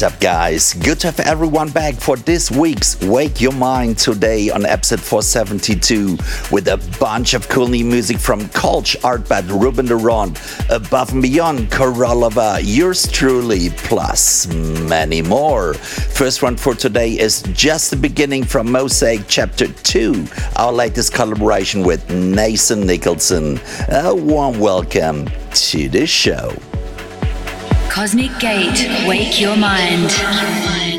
What's up, guys? Good to have everyone back for this week's Wake Your Mind today on episode 472 with a bunch of cool new music from Kölsch, Artbat, Ruben Ronde, Above and Beyond, Korolova, yours truly, plus many more. First one for today is just the beginning from Mosaic Chapter 2, our latest collaboration with Nathan Nicholson. A warm welcome to the show. Cosmic Gate. Wake Your Mind.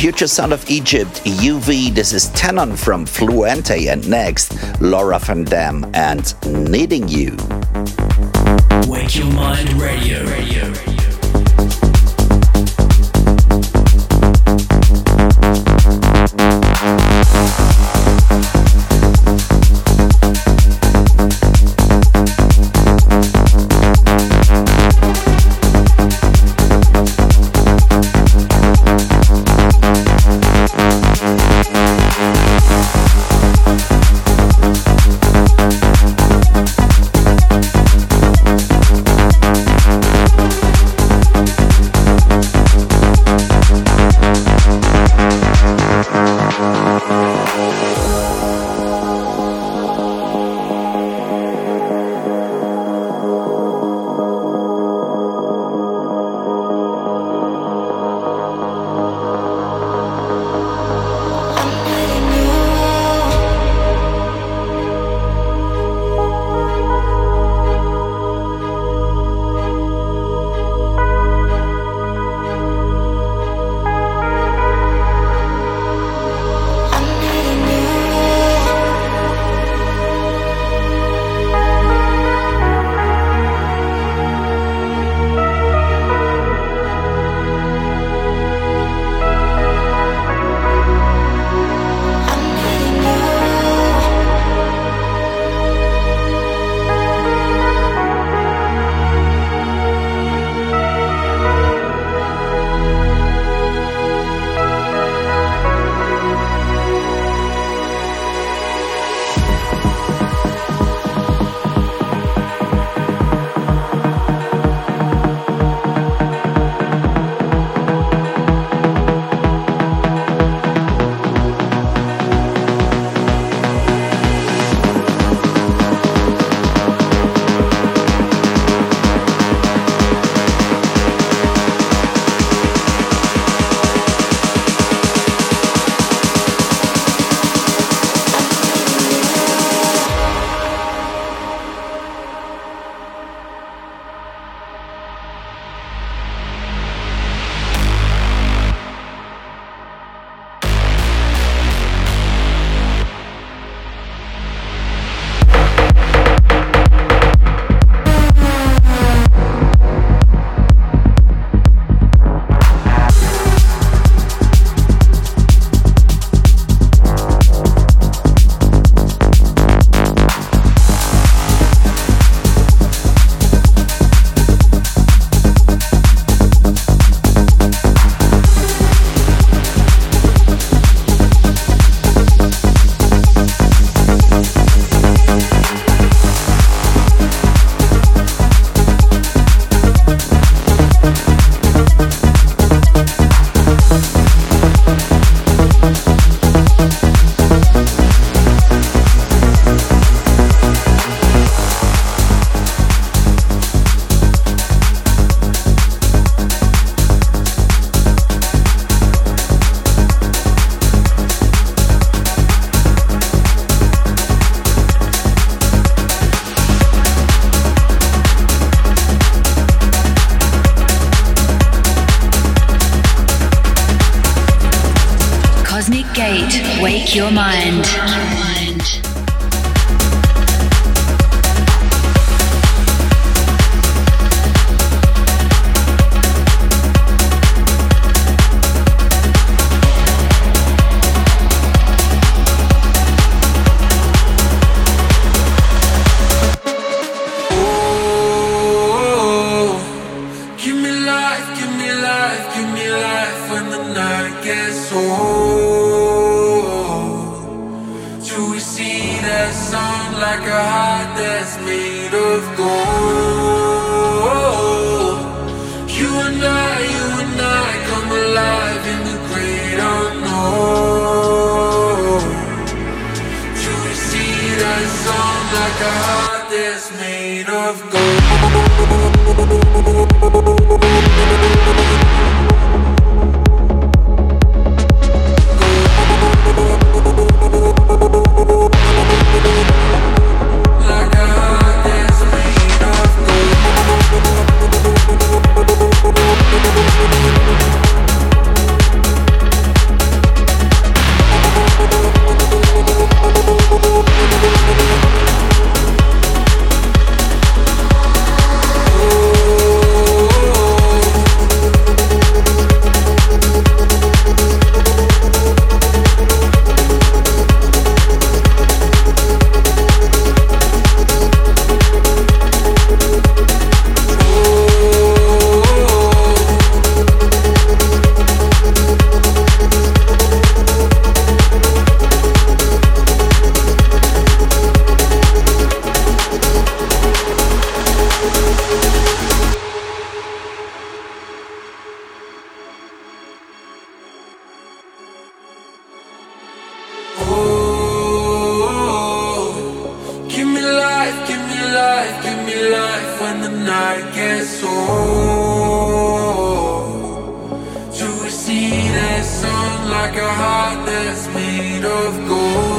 Future Sound of Egypt, UV. This is Tenon from Fluente, and next, Laura Van Dam and Needing You. Wake Your Mind Radio. Radio. I get so to see that sun like a heart that's made of gold.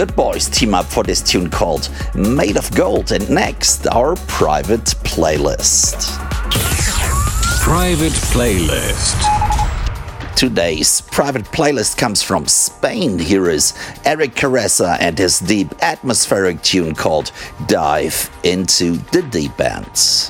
Good Boys team up for this tune called Made of Gold, and next, our private playlist. Private playlist. Today's private playlist comes from Spain. Here is Eryc Karezza and his deep atmospheric tune called Dive into the Deep Ends.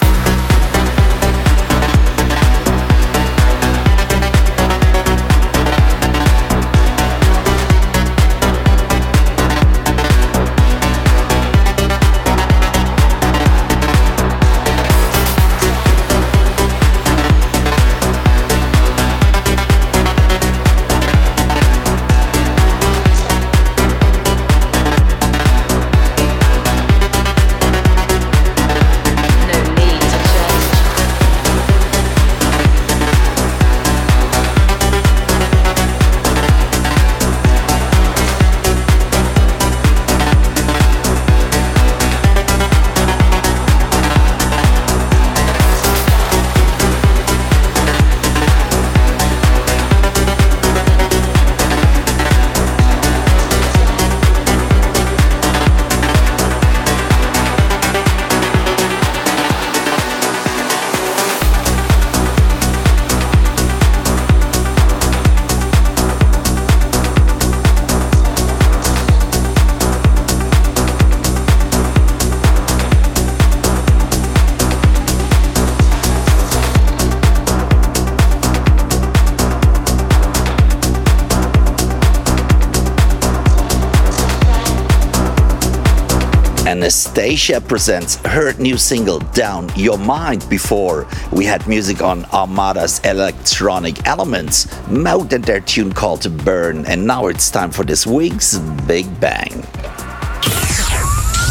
ANASTASiiA presents her new single Down Your Mind. Before we had music on Armada's electronic elements, mOat and their tune called to Burn, and now it's time for this week's Big Bang.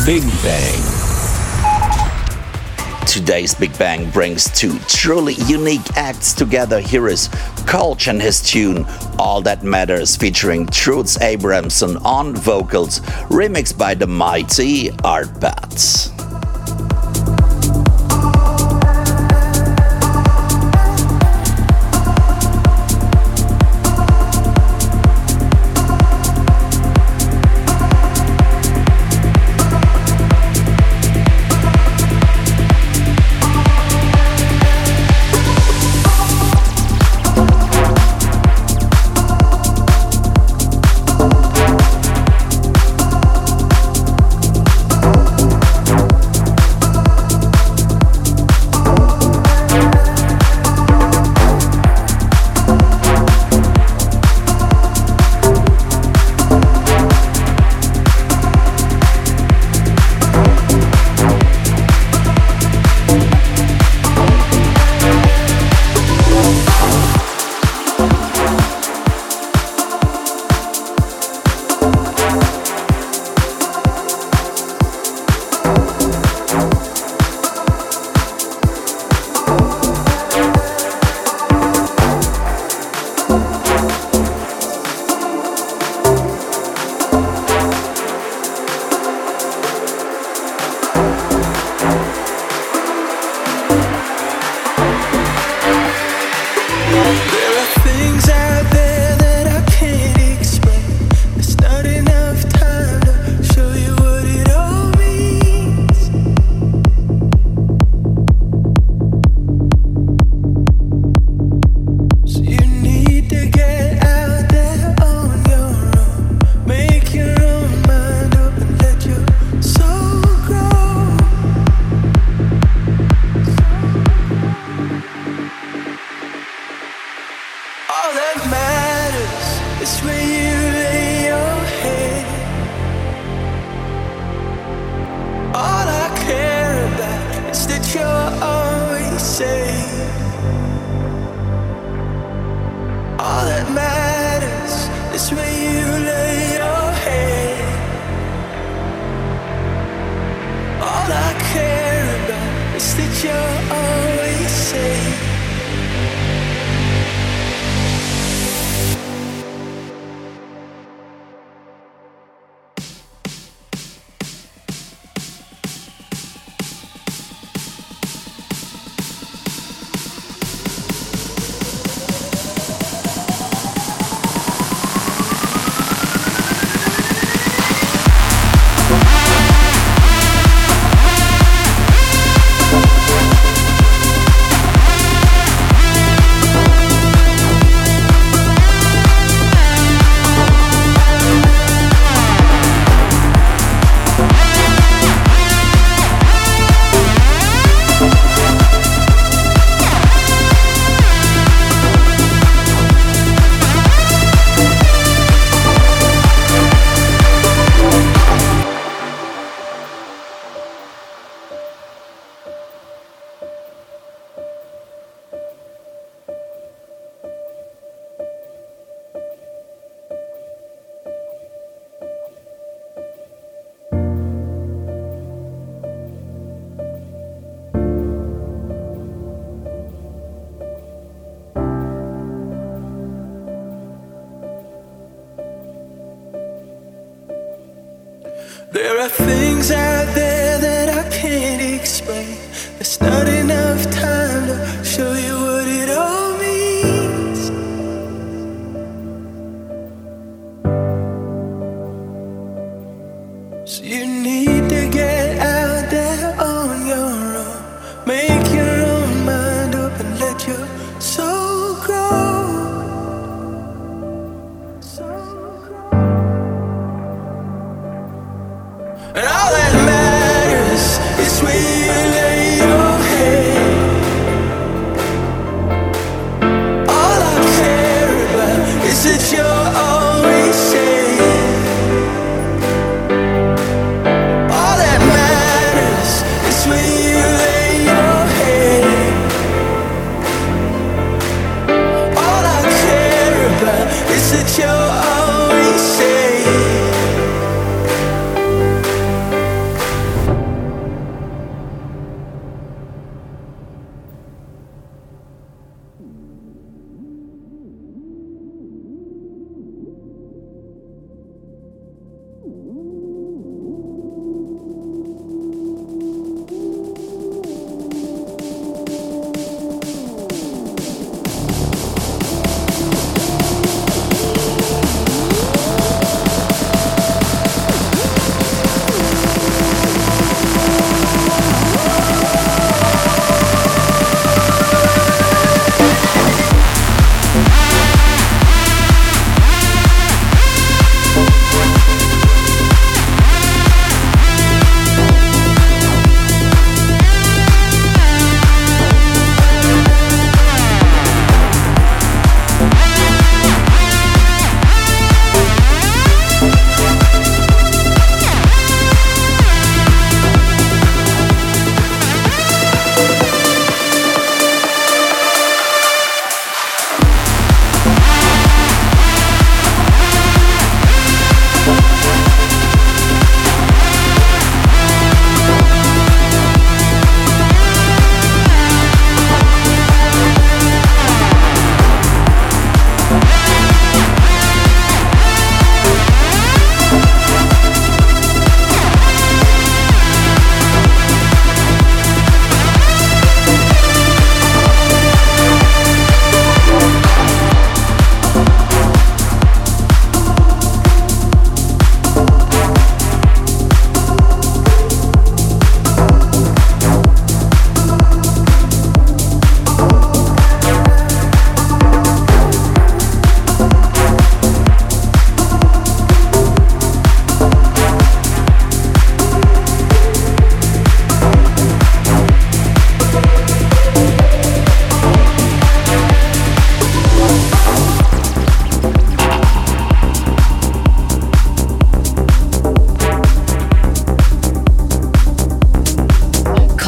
Big Bang. Today's Big Bang brings two truly unique acts together. Here is Kölsch and his tune All That Matters featuring Troels Abrahamsen on vocals, remixed by the mighty Art Bats.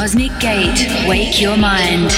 Cosmic Gate, wake your mind.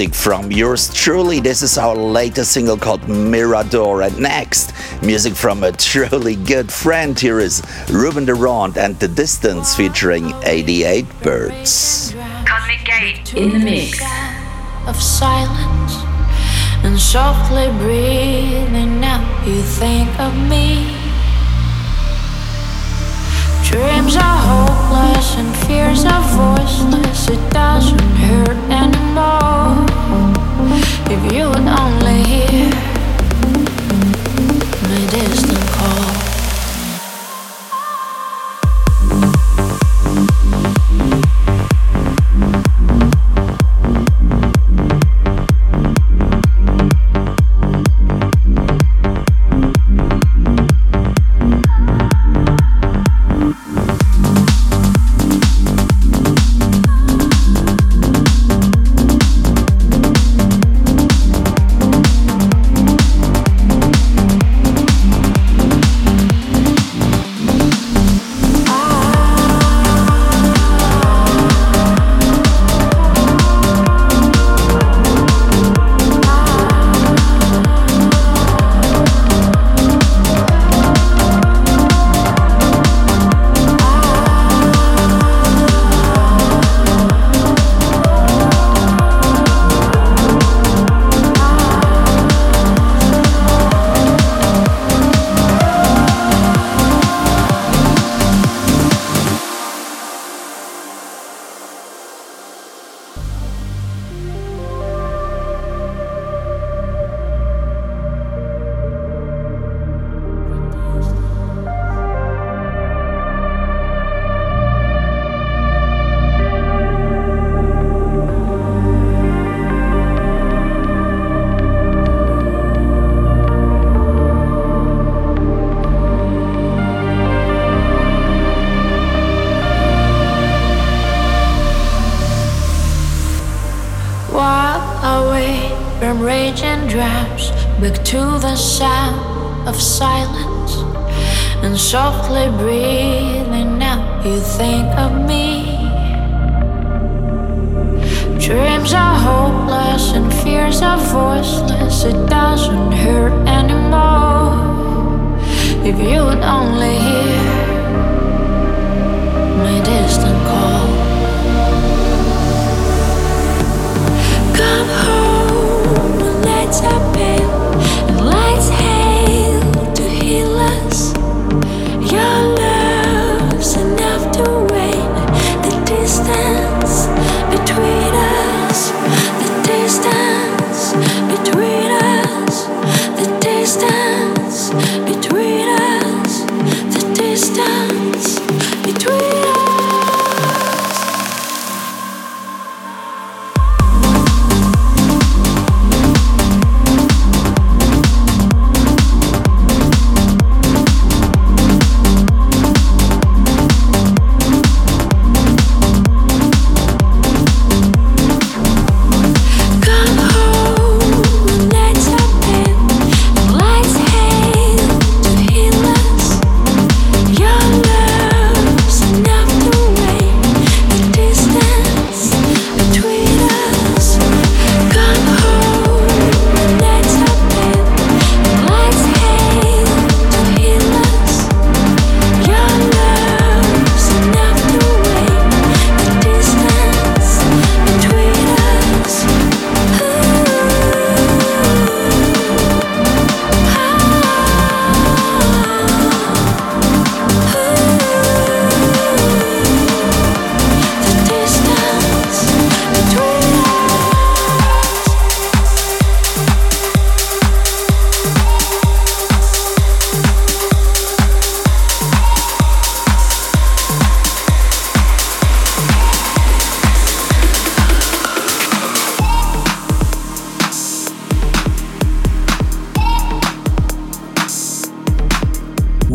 Music from yours truly. This is our latest single called Mirador. And next, music from a truly good friend. Here is Ruben de Ronde and The Distance featuring 88 Birds. Cosmic Gate in the mix. Of silence and softly breathing out, you think of me. Dreams are hopeless and fears are voiceless. It doesn't hurt anymore. If you would only hear my distant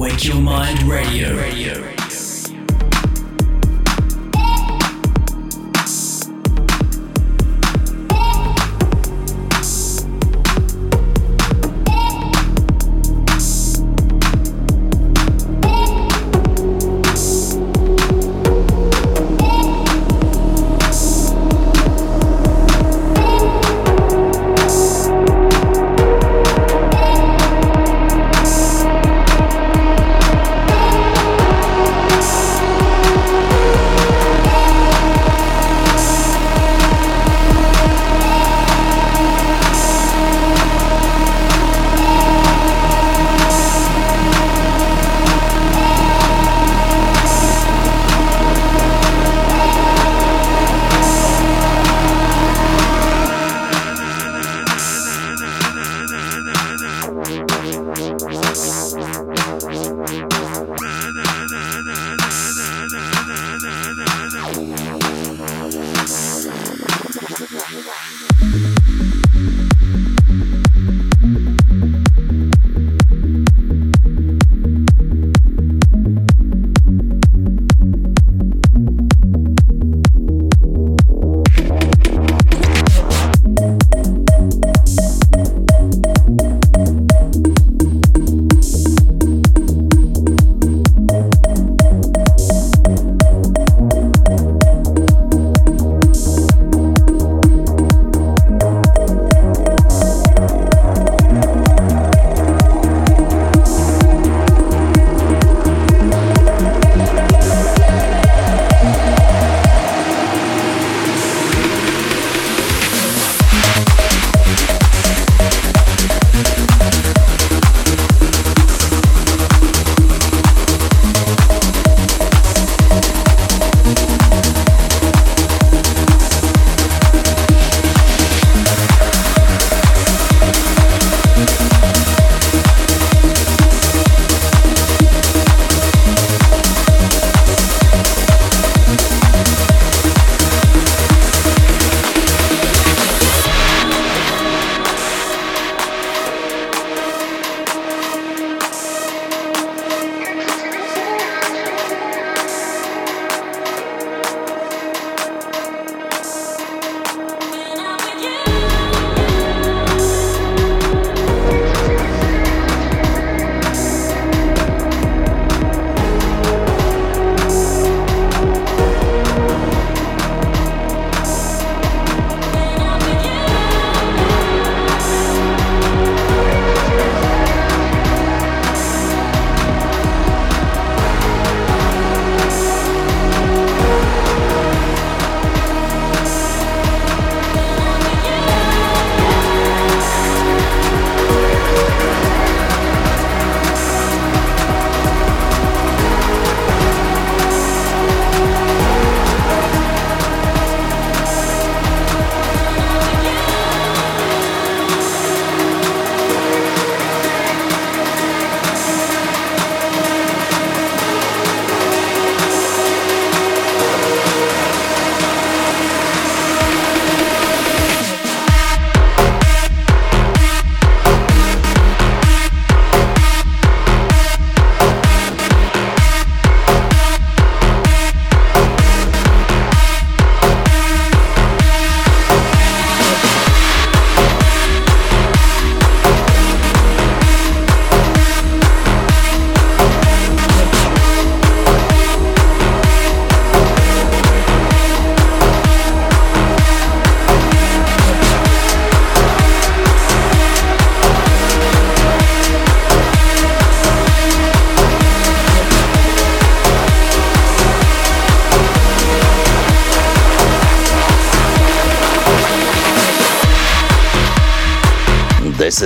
Wake Your Mind Radio. radio.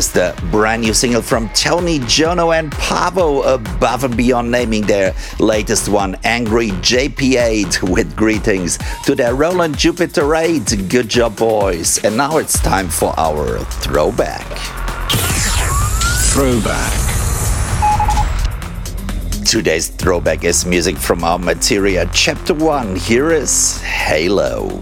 Is the brand new single from Tony, Jono, and Paavo, above and beyond naming their latest one, Angry JP8, with greetings to their Roland Jupiter 8. Good job, boys. And now it's time for our throwback. Throwback. Today's throwback is music from our Materia Chapter 1. Here is Halo.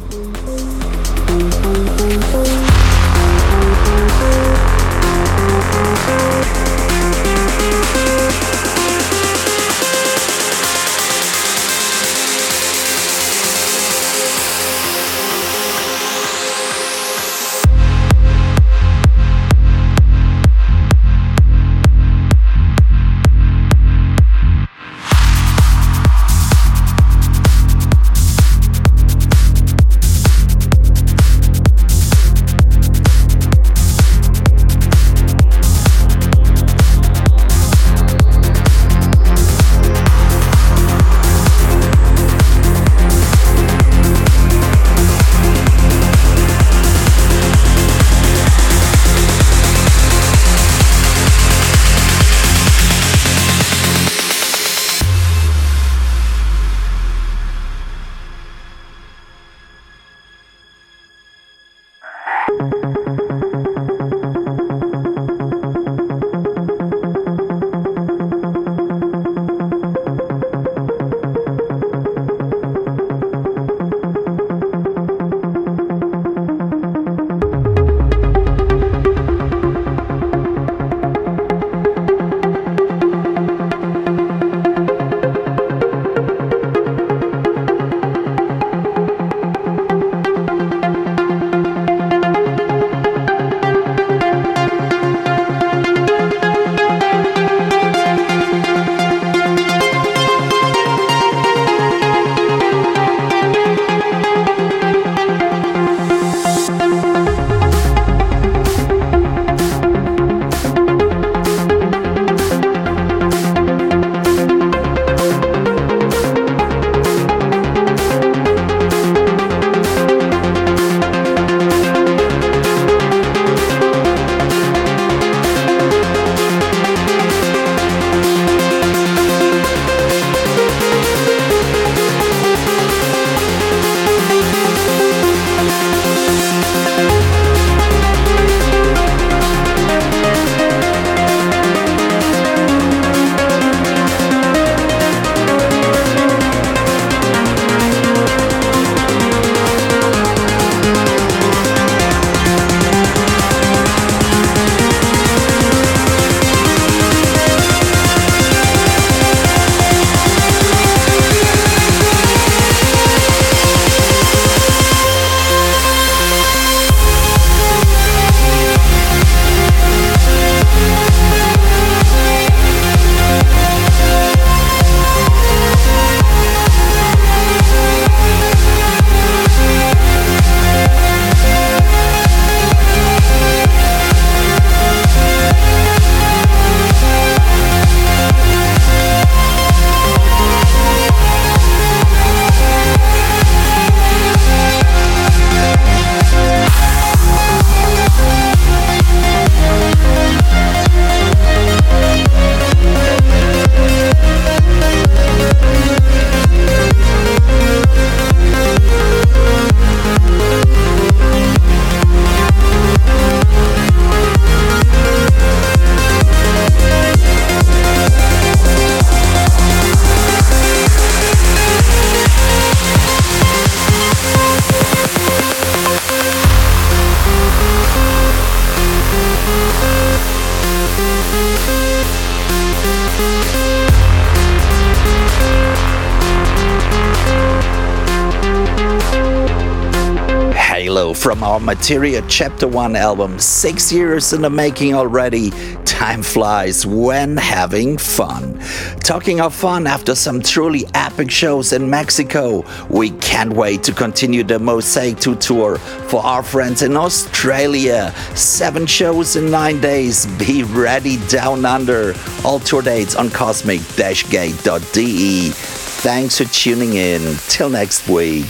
Materia Chapter 1 album. Six years in the making already. Time flies when having fun. Talking of fun, after some truly epic shows in Mexico, we can't wait to continue the Mosaiik 2 tour for our friends in Australia. Seven shows in nine days. Be ready down under. All tour dates on cosmic-gate.de. Thanks for tuning in. Till next week.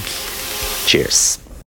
Cheers.